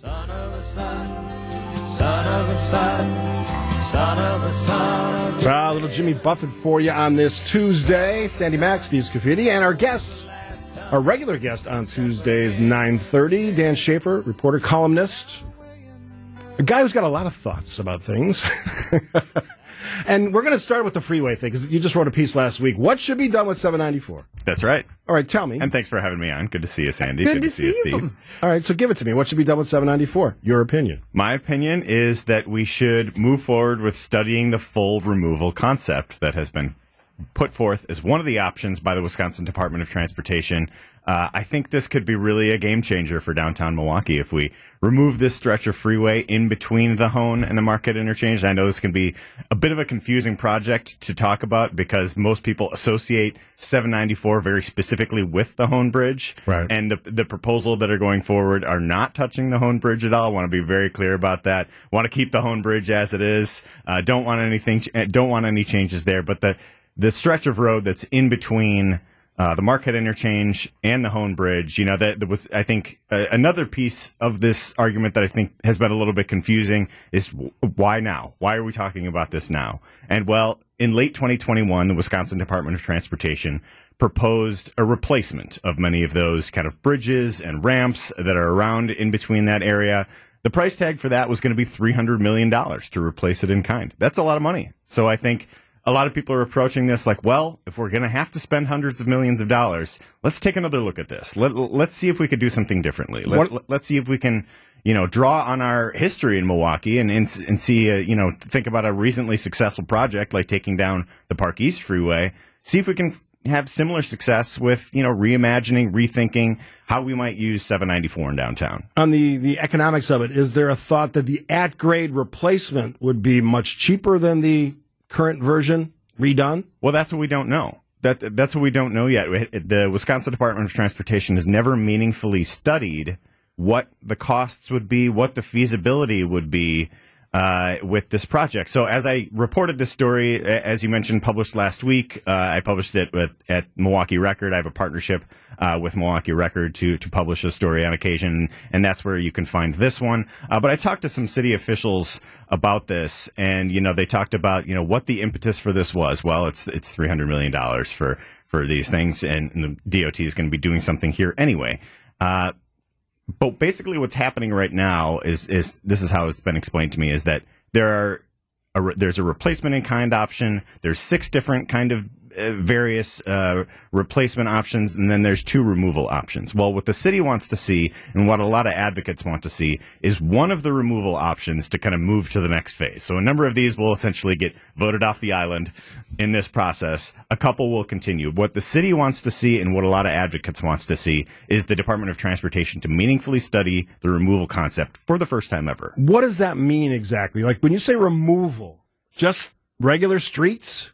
Son of a son, son of a son, son of a son. Of a Well, little Jimmy Buffett for you on this Tuesday. Sandy Mack, Steve Scaffidi, and our guest, our regular guest on Tuesdays, 9.30, Dan Shafer, reporter, columnist, a guy who's got a lot of thoughts about things. and we're going to start with the freeway thing, because you just wrote a piece last week. What should be done with 794? That's right. All right, tell me. And thanks for having me on. Good to see you, Sandy. Good to see you, see you. Steve. All right, so give it to me. What should be done with 794? Your opinion. My opinion is that we should move forward with studying the full removal concept that has been put forth as one of the options by the Wisconsin Department of Transportation. Uh, I think this could be really a game changer for downtown Milwaukee if we remove this stretch of freeway in between the Hoan and the Marquette interchange. I know this can be a bit of a confusing project to talk about because most people associate 794 very specifically with the Hoan Bridge. Right. And the, the proposal that are going forward are not touching the Hoan Bridge at all. I want to be very clear about that. Want to keep the Hoan Bridge as it is. Uh, don't want anything, don't want any changes there. But the, the stretch of road that's in between uh, the Marquette interchange and the Hoan Bridge, you know, that, that was, I think, uh, another piece of this argument that I think has been a little bit confusing is w- why now? Why are we talking about this now? And well, in late 2021, the Wisconsin Department of Transportation proposed a replacement of many of those kind of bridges and ramps that are around in between that area. The price tag for that was going to be $300 million to replace it in kind. That's a lot of money. So I think a lot of people are approaching this like, well, if we're going to have to spend hundreds of millions of dollars, let's take another look at this. Let, let's see if we could do something differently. Let, let's see if we can, you know, draw on our history in Milwaukee and, and, and see, uh, you know, think about a recently successful project like taking down the Park East Freeway. See if we can have similar success with, you know, reimagining, rethinking how we might use 794 in downtown. on the, the economics of it, is there a thought that the at grade replacement would be much cheaper than the current version redone? Well, that's what we don't know. That that's what we don't know yet. The Wisconsin Department of Transportation has never meaningfully studied what the costs would be, what the feasibility would be uh, with this project. So, as I reported this story, as you mentioned, published last week, uh, I published it with at Milwaukee Record. I have a partnership uh, with Milwaukee Record to to publish a story on occasion, and that's where you can find this one. Uh, but I talked to some city officials about this, and you know they talked about you know what the impetus for this was. Well, it's it's three hundred million dollars for for these things, and, and the DOT is going to be doing something here anyway. But basically what's happening right now is is this is how it's been explained to me is that there are a, re- there's a replacement in kind option. There's six different kind of various uh, replacement options and then there's two removal options. Well what the city wants to see and what a lot of advocates want to see is one of the removal options to kind of move to the next phase. So a number of these will essentially get voted off the island in this process. A couple will continue. What the city wants to see and what a lot of advocates wants to see is the department of transportation to meaningfully study the removal concept for the first time ever. What does that mean exactly? Like when you say removal, just regular streets?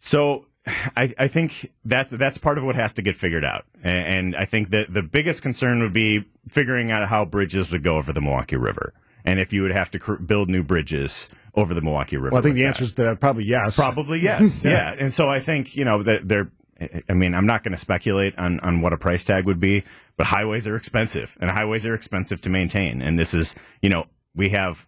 So I, I think that that's part of what has to get figured out. A- And I think that the biggest concern would be figuring out how bridges would go over the Milwaukee River. And if you would have to cr- build new bridges over the Milwaukee River. Well, I think the that. answer is that uh, probably yes. Probably yes. yeah. And so I think, you know, that they're, I mean, I'm not going to speculate on, on what a price tag would be, but highways are expensive and highways are expensive to maintain. And this is, you know, we have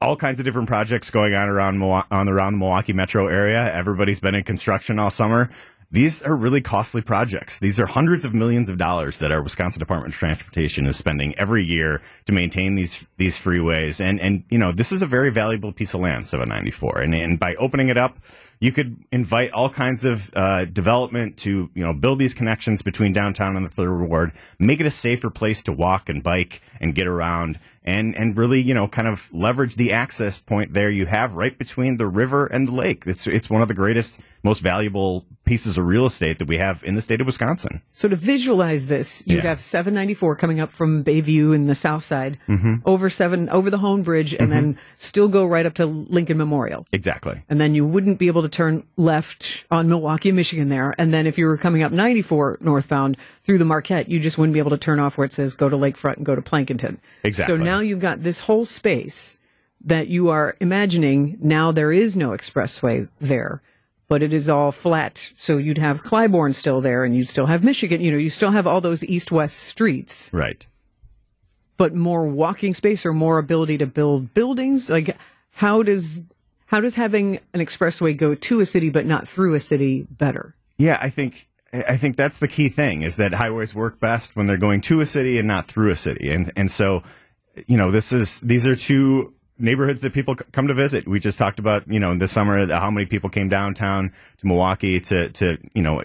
all kinds of different projects going on around on around the Milwaukee metro area. Everybody's been in construction all summer. These are really costly projects. These are hundreds of millions of dollars that our Wisconsin Department of Transportation is spending every year to maintain these these freeways. And and you know this is a very valuable piece of land, 794. And and by opening it up, you could invite all kinds of uh, development to you know build these connections between downtown and the third ward, make it a safer place to walk and bike and get around, and and really you know kind of leverage the access point there you have right between the river and the lake. It's it's one of the greatest, most valuable pieces of real estate that we have in the state of Wisconsin. So to visualize this, you'd Yeah. have 794 coming up from Bayview in the south side, mm-hmm. over seven over the Hoan Bridge, and then mm-hmm. still go right up to Lincoln Memorial. Exactly. And then you wouldn't be able to turn left on Milwaukee, Michigan there. And then if you were coming up 94 northbound through the Marquette, you just wouldn't be able to turn off where it says go to Lakefront and go to Plankinton. Exactly. So now you've got this whole space that you are imagining now there is no expressway there, but it is all flat. So you'd have Clybourn still there and you'd still have Michigan. You know, you still have all those east-west streets. Right. but more walking space or more ability to build buildings? Like, how does how does having an expressway go to a city but not through a city better? Yeah, I think I think that's the key thing is that highways work best when they're going to a city and not through a city. And and so, you know, this is these are two neighborhoods that people come to visit. We just talked about, you know, this summer how many people came downtown to Milwaukee to to, you know,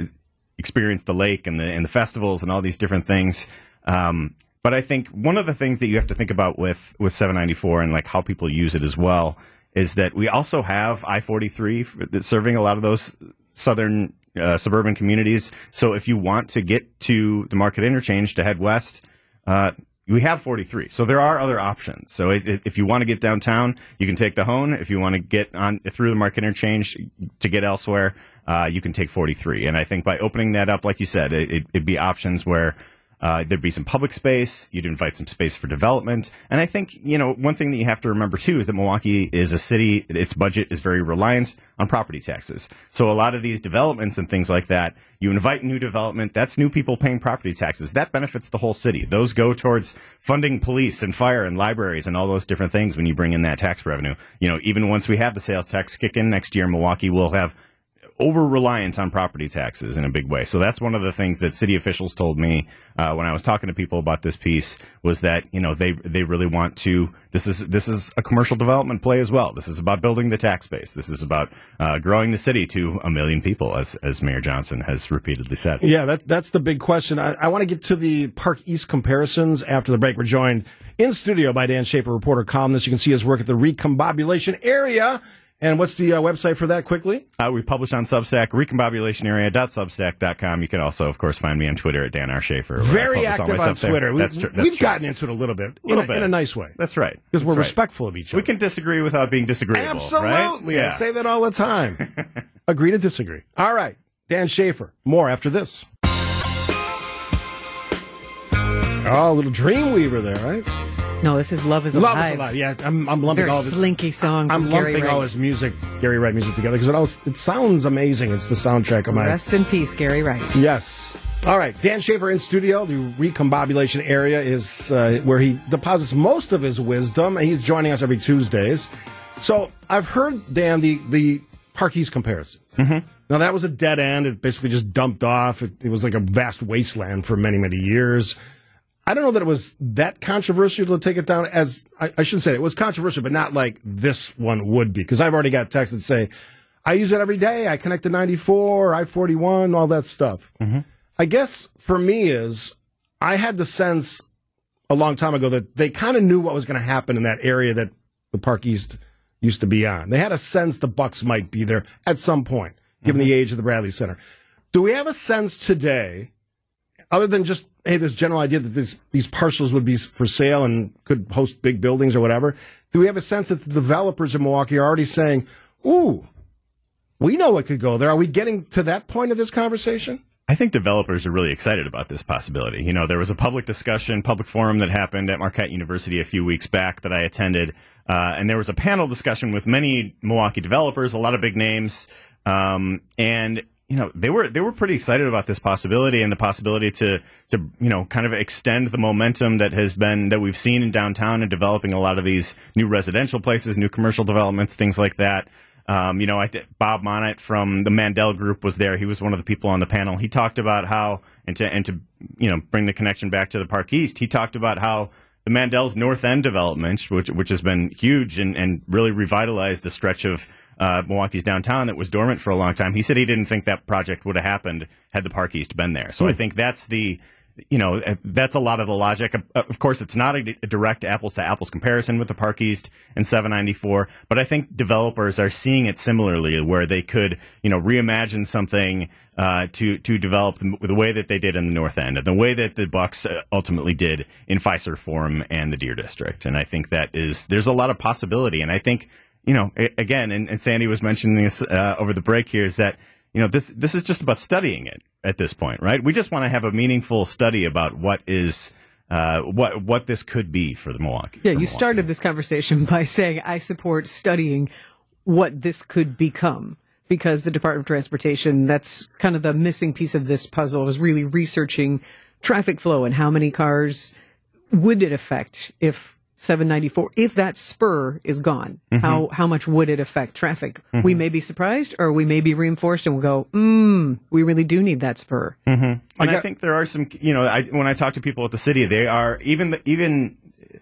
experience the lake and the and the festivals and all these different things. Um, but I think one of the things that you have to think about with with 794 and like how people use it as well is that we also have I-43 serving a lot of those southern uh, suburban communities. So if you want to get to the Marquette Interchange to head west, uh, we have 43. So there are other options. So if you want to get downtown, you can take the Hoan. If you want to get on through the Marquette Interchange to get elsewhere, uh, you can take 43. And I think by opening that up, like you said, it, would be options where uh, there'd be some public space. You'd invite some space for development. And I think, you know, one thing that you have to remember too is that Milwaukee is a city, its budget is very reliant on property taxes. So a lot of these developments and things like that, you invite new development, that's new people paying property taxes. That benefits the whole city. Those go towards funding police and fire and libraries and all those different things when you bring in that tax revenue. You know, even once we have the sales tax kick in next year, Milwaukee will have over reliance on property taxes in a big way. So that's one of the things that city officials told me uh, when I was talking to people about this piece was that you know they they really want to. This is this is a commercial development play as well. This is about building the tax base. This is about uh, growing the city to a million people, as as Mayor Johnson has repeatedly said. Yeah, that that's the big question. I, I want to get to the Park East comparisons after the break. We're joined in studio by Dan Shafer, reporter columnist. You can see his work at the recombobulation area and what's the uh, website for that quickly? Uh, we publish on Substack, recombobulationarea.substack.com. You can also, of course, find me on Twitter at Dan R. Shafer. Very active on Twitter. We, that's tr- that's we've true. gotten into it a little bit, A little in, bit. in a nice way. That's right. Because we're right. respectful of each other. We can disagree without being disagreeable. Absolutely. Right? I say that all the time. Agree to disagree. All right. Dan Shafer. More after this. Oh, a little Dreamweaver there, right? No, this is Love is Love Alive. is alive. Yeah, I'm, I'm lumping Very all this. slinky song. I'm from Gary lumping all Wright. his music, Gary Wright music together because it all it sounds amazing. It's the soundtrack of my Rest in peace, Gary Wright. Yes. All right. Dan Shafer in studio. The recombobulation area is uh, where he deposits most of his wisdom. He's joining us every Tuesdays. So I've heard, Dan, the, the Park East comparisons. Mm-hmm. Now, that was a dead end. It basically just dumped off. It, it was like a vast wasteland for many, many years. I don't know that it was that controversial to take it down as I, I shouldn't say it. it was controversial, but not like this one would be. Because I've already got texts that say, I use it every day. I connect to 94, I 41, all that stuff. Mm-hmm. I guess for me is I had the sense a long time ago that they kind of knew what was going to happen in that area that the Park East used to be on. They had a sense the Bucks might be there at some point, given mm-hmm. the age of the Bradley Center. Do we have a sense today, other than just hey, this general idea that this, these parcels would be for sale and could host big buildings or whatever? Do we have a sense that the developers in Milwaukee are already saying, "Ooh, we know what could go there"? Are we getting to that point of this conversation? I think developers are really excited about this possibility. You know, there was a public discussion, public forum that happened at Marquette University a few weeks back that I attended, uh, and there was a panel discussion with many Milwaukee developers, a lot of big names, um, and you know they were they were pretty excited about this possibility and the possibility to to you know kind of extend the momentum that has been that we've seen in downtown and developing a lot of these new residential places, new commercial developments, things like that. Um, you know, I th- Bob Monnat from the Mandel Group was there. He was one of the people on the panel. He talked about how, and to and to you know bring the connection back to the Park East. He talked about how the Mandel's North End development, which which has been huge and, and really revitalized a stretch of uh, Milwaukee's downtown that was dormant for a long time. He said he didn't think that project would have happened had the Park East been there. So I think that's the you know, uh, that's a lot of the logic. Of course, it's not a, direct apples to apples comparison with the Park East and 794, but I think developers are seeing it similarly, where they could, you know, reimagine something uh, to to develop the, the way that they did in the North End, and the way that the Bucks uh, ultimately did in Fiserv Forum and the Deer District. And I think that is there's a lot of possibility, and I think you know, again, and, and Sandy was mentioning this uh, over the break here, is that you know this this is just about studying it at this point, right? We just want to have a meaningful study about what is uh, what what this could be for the Milwaukee. Yeah, you Milwaukee. started this conversation by saying I support studying what this could become because the Department of Transportation that's kind of the missing piece of this puzzle is really researching traffic flow and how many cars would it affect if 794 if that spur is gone mm-hmm. how how much would it affect traffic? Mm-hmm. We may be surprised or we may be reinforced and we'll go mm, we really do need that spur. Mm-hmm. And I, think there are some, you know, I, when I talk to people at the city, they are even the, even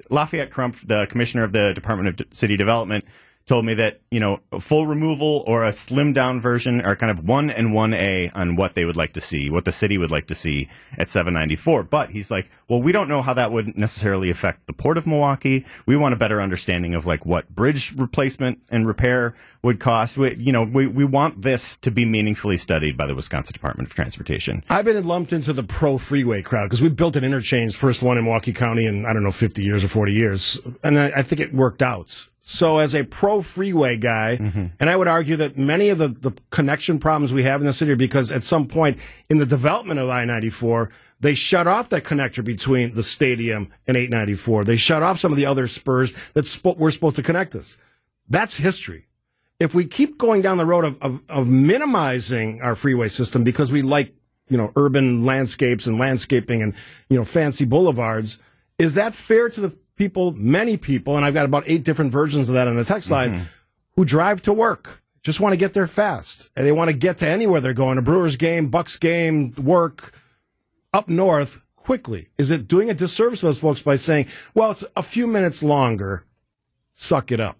Lafayette Crump, the commissioner of the Department of D- City Development, told me that you know full removal or a slimmed down version are kind of one and one A on what they would like to see, what the city would like to see at 794. But he's like, well, we don't know how that would necessarily affect the port of Milwaukee. We want a better understanding of like what bridge replacement and repair would cost. We, you know, we, we want this to be meaningfully studied by the Wisconsin Department of Transportation. I've been lumped into the pro freeway crowd because we built an interchange, first one in Milwaukee County in, I don't know, 50 years or 40 years. And I, I think it worked out. So as a pro freeway guy, mm-hmm. and I would argue that many of the, the connection problems we have in the city are because at some point in the development of I-94, they shut off that connector between the stadium and 894. They shut off some of the other spurs that spo- were supposed to connect us. That's history if we keep going down the road of, of, of minimizing our freeway system because we like, you know, urban landscapes and landscaping and, you know, fancy boulevards, is that fair to the people, many people, and I've got about eight different versions of that on the text line, mm-hmm. who drive to work, just want to get there fast. And they want to get to anywhere they're going, a Brewers game, Bucks game, work, up north quickly. Is it doing a disservice to those folks by saying, well, it's a few minutes longer, suck it up?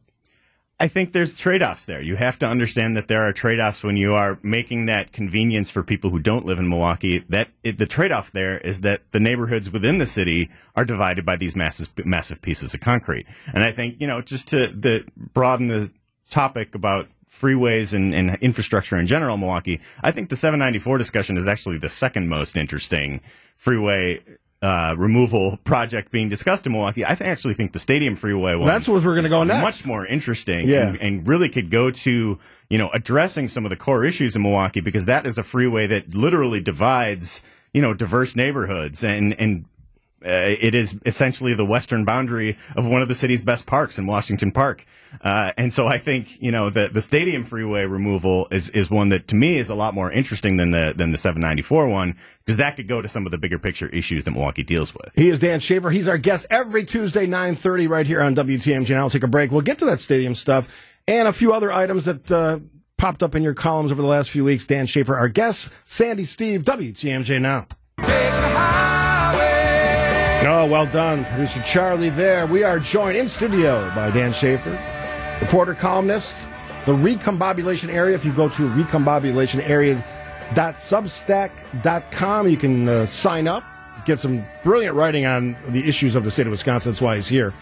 I think there's trade offs there. You have to understand that there are trade offs when you are making that convenience for people who don't live in Milwaukee. That it, the trade off there is that the neighborhoods within the city are divided by these massive, massive pieces of concrete. And I think, you know, just to the, broaden the topic about freeways and, and infrastructure in general Milwaukee, I think the 794 discussion is actually the second most interesting freeway uh, removal project being discussed in Milwaukee. I th- actually think the Stadium Freeway one That's where we're going to go next. much more interesting Yeah. and, and really could go to you know addressing some of the core issues in Milwaukee because that is a freeway that literally divides you know diverse neighborhoods and and uh, it is essentially the western boundary of one of the city's best parks in Washington Park, uh, and so I think you know the the Stadium Freeway removal is is one that to me is a lot more interesting than the than the 794 one because that could go to some of the bigger picture issues that Milwaukee deals with. He is Dan Shafer. He's our guest every Tuesday, 9.30 right here on WTMJ. And I'll take a break. We'll get to that stadium stuff and a few other items that uh, popped up in your columns over the last few weeks. Dan Shafer, our guest. Sandy Steve, WTMJ now. Oh, well done. Producer Charlie there. We are joined in studio by Dan Shafer, reporter, columnist, the recombobulation area. If you go to recombobulationarea.substack.com, you can uh, sign up, get some brilliant writing on the issues of the state of Wisconsin. That's why he's here.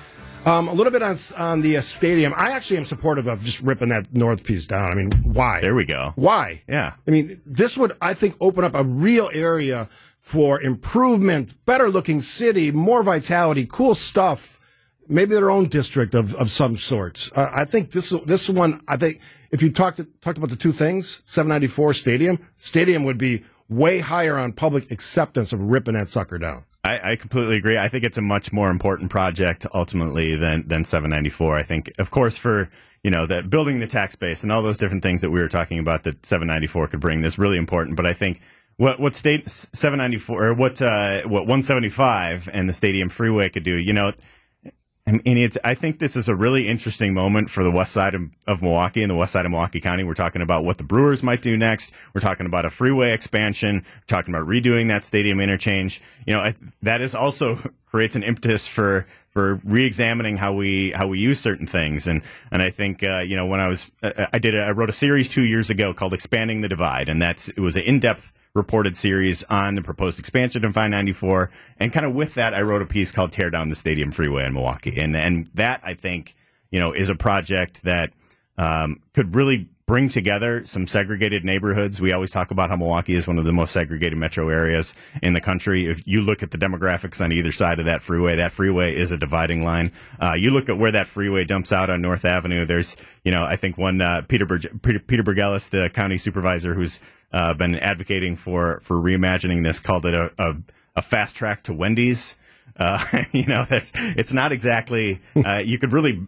Um, a little bit on, on the uh, stadium. I actually am supportive of just ripping that north piece down. I mean, why? There we go. Why? Yeah. I mean, this would, I think, open up a real area for improvement, better looking city, more vitality, cool stuff. Maybe their own district of, of some sort. Uh, I think this this one. I think if you talked talked about the two things, 794 stadium, stadium would be way higher on public acceptance of ripping that sucker down. I, I completely agree. I think it's a much more important project ultimately than than 794. I think, of course, for you know that building the tax base and all those different things that we were talking about that 794 could bring. This really important. But I think what what state 794 or what uh, what 175 and the Stadium Freeway could do. You know. And and it's, I think this is a really interesting moment for the west side of, of Milwaukee and the west side of Milwaukee County. We're talking about what the Brewers might do next. We're talking about a freeway expansion. We're talking about redoing that stadium interchange. You know, I, that is also creates an impetus for for re-examining how we how we use certain things. And and I think uh, you know when I was I I did a, I wrote a series two years ago called "Expanding the Divide," and that's it was an in-depth reported series on the proposed expansion of I-94. And kind of with that, I wrote a piece called Tear Down the Stadium Freeway in Milwaukee. And, and that, I think, you know, is a project that um, could really bring together some segregated neighborhoods. We always talk about how Milwaukee is one of the most segregated metro areas in the country. If you look at the demographics on either side of that freeway, that freeway is a dividing line. Uh, you look at where that freeway dumps out on North Avenue. There's, you know, I think one uh, Peter Peter, Peter Burgelis, the county supervisor, who's uh, been advocating for for reimagining this, called it a, a, a fast track to Wendy's. Uh, you know, that it's not exactly. Uh, you could really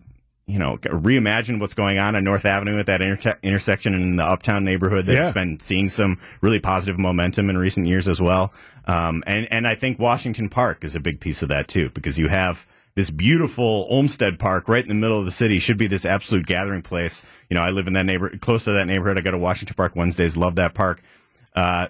you know, reimagine what's going on on North Avenue at that inter- intersection in the Uptown neighborhood that's Yeah. been seeing some really positive momentum in recent years as well. Um, and and I think Washington Park is a big piece of that too, because you have this beautiful Olmsted Park right in the middle of the city. Should be this absolute gathering place. You know, I live in that neighbor, close to that neighborhood. I go to Washington Park Wednesdays. Love that park. Uh,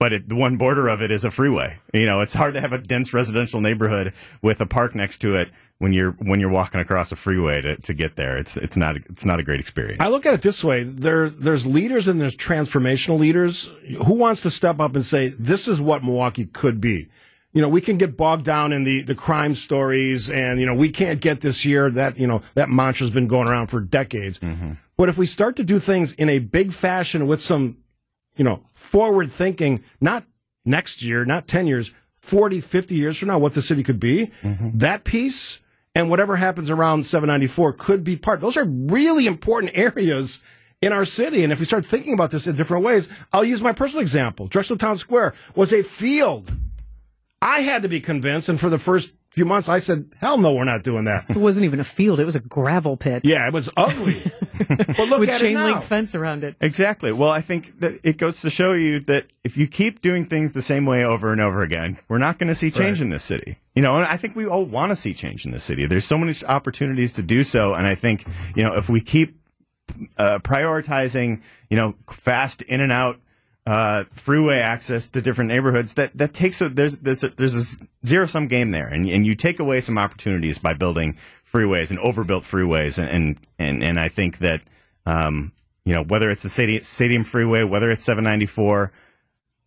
but it, the one border of it is a freeway. You know, it's hard to have a dense residential neighborhood with a park next to it when you're when you're walking across a freeway to, to get there. It's it's not it's not a great experience. I look at it this way: there, there's leaders and there's transformational leaders. Who wants to step up and say, "This is what Milwaukee could be"? You know, we can get bogged down in the the crime stories, and you know, we can't get this year. That you know, that mantra's been going around for decades. Mm-hmm. But if we start to do things in a big fashion with some, you know, forward thinking, not next year, not 10 years, 40, 50 years from now, what the city could be, mm-hmm. that piece and whatever happens around 794 could be part. Those are really important areas in our city. And if we start thinking about this in different ways, I'll use my personal example. Drexel Town Square was a field. I had to be convinced. And for the first few months, I said, hell no, we're not doing that. It wasn't even a field; it was a gravel pit Yeah, it was ugly. but look with at chain it link fence around it. Exactly. Well, I think that it goes to show you that if you keep doing things the same way over and over again, we're not going to see change Right. in this city. You know, and I think we all want to see change in this city. There's so many opportunities to do so, and I think you know if we keep uh, prioritizing, you know, fast in and out uh, freeway access to different neighborhoods, that that takes a there's there's a, there's a zero sum game there, and and you take away some opportunities by building freeways and overbuilt freeways, and and and, and I think that um, you know whether it's the stadium, stadium freeway, whether it's 794.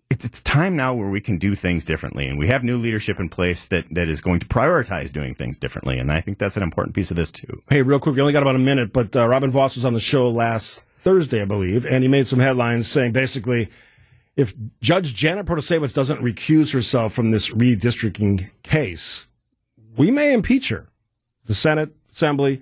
It's, it's time now where we can do things differently, and we have new leadership in place that, that is going to prioritize doing things differently, and I think that's an important piece of this too. Hey, real quick, we only got about a minute, but uh, Robin Vos was on the show last Thursday, I believe, and he made some headlines saying basically if Judge Janet Protasiewicz doesn't recuse herself from this redistricting case, we may impeach her. The Senate, Assembly,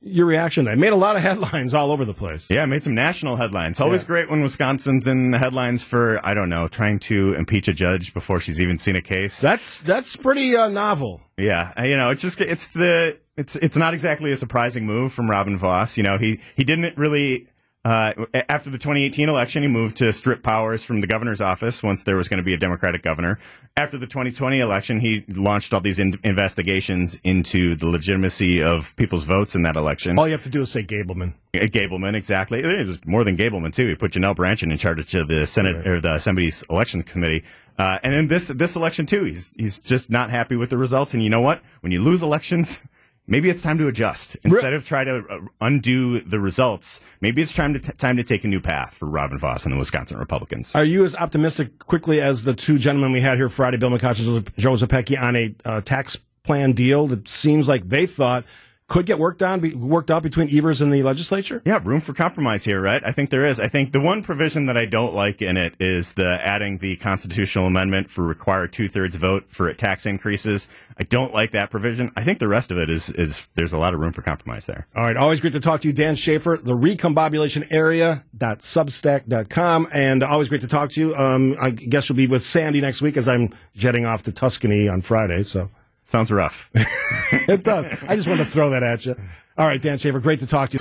your reaction to made a lot of headlines all over the place. Yeah, made some national headlines. Always Yeah. great when Wisconsin's in the headlines for I don't know trying to impeach a judge before she's even seen a case. That's that's pretty uh, novel. Yeah, you know, it's just it's the it's it's not exactly a surprising move from Robin Vos. You know, he he didn't really. Uh, after the 2018 election, he moved to strip powers from the governor's office once there was going to be a Democratic governor. After the 2020 election, he launched all these in- investigations into the legitimacy of people's votes in that election. All you have to do is say Gableman. Uh, Gableman, exactly. It was more than Gableman too. He put Janel Brandtjen in charge of the Senate or the Assembly's election committee. Uh, and then this this election too, he's he's just not happy with the results. And you know what? When you lose elections, maybe it's time to adjust instead of try to uh, undo the results. Maybe it's time to t- time to take a new path for Robin Vos and the Wisconsin Republicans. Are you as optimistic quickly as the two gentlemen we had here Friday, Bill McCoshen and Joe on a uh, tax plan deal that seems like they thought could get worked on, be, worked out between Evers and the legislature? Yeah, room for compromise here, right? I think there is. I think the one provision that I don't like in it is the adding the constitutional amendment for required two thirds vote for tax increases. I don't like that provision. I think the rest of it is is there's a lot of room for compromise there. All right, always great to talk to you, Dan Shafer, the recombobulation area.substack.com, and always great to talk to you. Um, I guess you'll be with Sandy next week as I'm jetting off to Tuscany on Friday, so Sounds rough. it does. I just wanted to throw that at you. All right, Dan Shafer, great to talk to you.